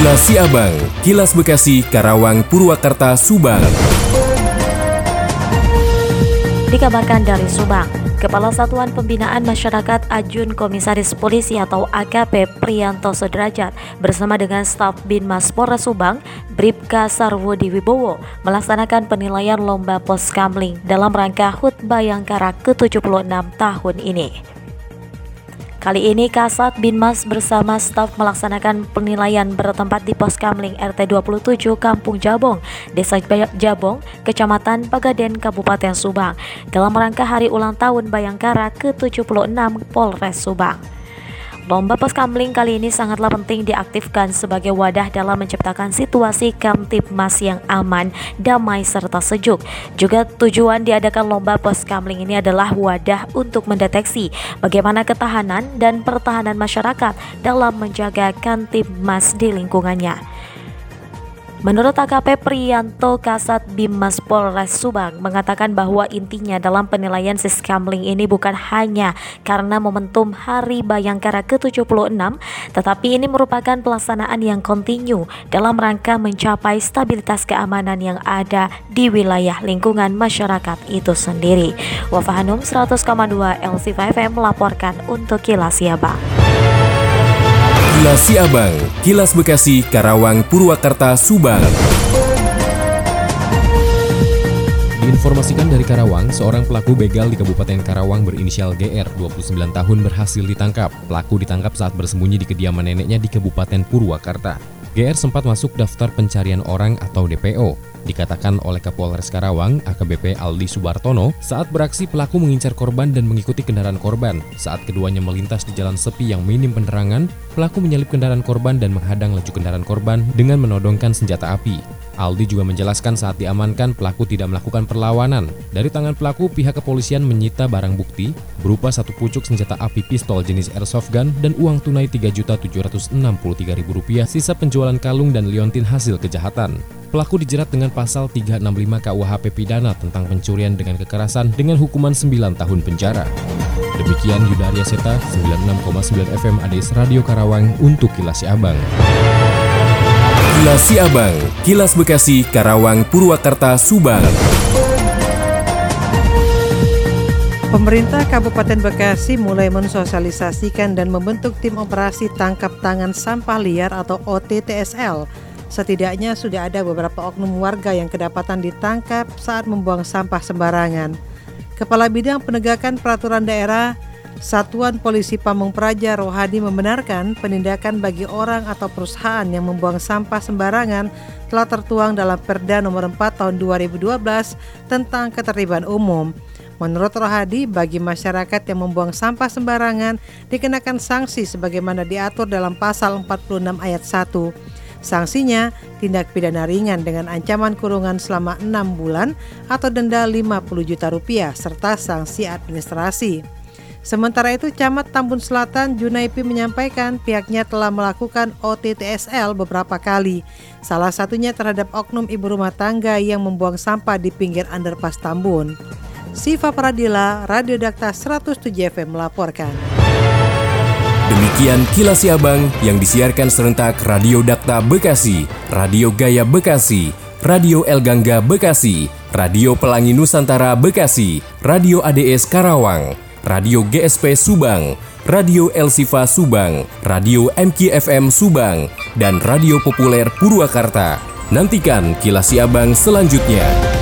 Kilas Siabang, Kilas Bekasi, Karawang, Purwakarta, Subang. Dikabarkan dari Subang, Kepala Satuan Pembinaan Masyarakat Ajun Komisaris Polisi atau AKP Prianto Sudrajat bersama dengan staf Binmas Polres Subang, Bribka Sarwodi Wibowo melaksanakan penilaian lomba pos kamling dalam rangka HUT Bayangkara ke-76 tahun ini. Kali ini Kasat Binmas bersama staf melaksanakan penilaian bertempat di pos Kamling RT 27 Kampung Jabong, Desa Jabong, Kecamatan Pagaden, Kabupaten Subang dalam rangka hari ulang tahun Bayangkara ke-76 Polres Subang. Lomba pos kamling kali ini sangatlah penting diaktifkan sebagai wadah dalam menciptakan situasi Kamtipmas yang aman, damai, serta sejuk. Juga tujuan diadakan lomba pos kamling ini adalah wadah untuk mendeteksi bagaimana ketahanan dan pertahanan masyarakat dalam menjaga Kamtipmas di lingkungannya. Menurut AKP Priyanto Kasat Bimas Polres Subang mengatakan bahwa intinya dalam penilaian Siskamling ini bukan hanya karena momentum Hari Bayangkara ke-76, tetapi ini merupakan pelaksanaan yang kontinu dalam rangka mencapai stabilitas keamanan yang ada di wilayah lingkungan masyarakat itu sendiri. Wafahanum 100,2 LC5M melaporkan untuk Kilas Siabang. Kilas Siabang, Kilas Bekasi, Karawang, Purwakarta, Subang. Diinformasikan dari Karawang, seorang pelaku begal di Kabupaten Karawang berinisial GR, 29 tahun berhasil ditangkap. Pelaku ditangkap saat bersembunyi di kediaman neneknya di Kabupaten Purwakarta. GR sempat masuk daftar pencarian orang atau DPO. Dikatakan oleh Kapolres Karawang, AKBP Aldi Subartono, saat beraksi pelaku mengincar korban dan mengikuti kendaraan korban. Saat keduanya melintas di jalan sepi yang minim penerangan, pelaku menyalip kendaraan korban dan menghadang laju kendaraan korban dengan menodongkan senjata api. Aldi juga menjelaskan saat diamankan pelaku tidak melakukan perlawanan. Dari tangan pelaku, pihak kepolisian menyita barang bukti berupa satu pucuk senjata api pistol jenis airsoft gun dan uang tunai Rp3.763.000 sisa penjualan kalung dan liontin hasil kejahatan. Pelaku dijerat dengan pasal 365 KUHP pidana tentang pencurian dengan kekerasan dengan hukuman 9 tahun penjara. Demikian Yudaria Seta, 96,9 FM ADS Radio Karawang untuk Kilas Abang. Kilas Abang, Kilas Bekasi, Karawang, Purwakarta, Subang. Pemerintah Kabupaten Bekasi mulai mensosialisasikan dan membentuk tim operasi tangkap tangan sampah liar atau OTTSL Setidaknya sudah ada beberapa oknum warga yang kedapatan ditangkap saat membuang sampah sembarangan. Kepala Bidang Penegakan Peraturan Daerah Satuan Polisi Pamung Praja Rohadi membenarkan penindakan bagi orang atau perusahaan yang membuang sampah sembarangan telah tertuang dalam Perda nomor 4 tahun 2012 tentang ketertiban umum. Menurut Rohadi, bagi masyarakat yang membuang sampah sembarangan dikenakan sanksi sebagaimana diatur dalam pasal 46 ayat 1. Sanksinya tindak pidana ringan dengan ancaman kurungan selama enam bulan atau denda 50 juta rupiah serta sanksi administrasi. Sementara itu, Camat Tambun Selatan Junaipi menyampaikan pihaknya telah melakukan OTTSL beberapa kali. Salah satunya terhadap oknum ibu rumah tangga yang membuang sampah di pinggir underpass Tambun. Siva Pradila, Radio Dakta 107 FM melaporkan. Demikian kilas Abang yang disiarkan serentak Radio Dakta Bekasi, Radio Gaya Bekasi, Radio El Gangga Bekasi, Radio Pelangi Nusantara Bekasi, Radio ADS Karawang, Radio GSP Subang, Radio El Sifa Subang, Radio MKFM Subang, dan Radio Populer Purwakarta. Nantikan kilas Abang selanjutnya.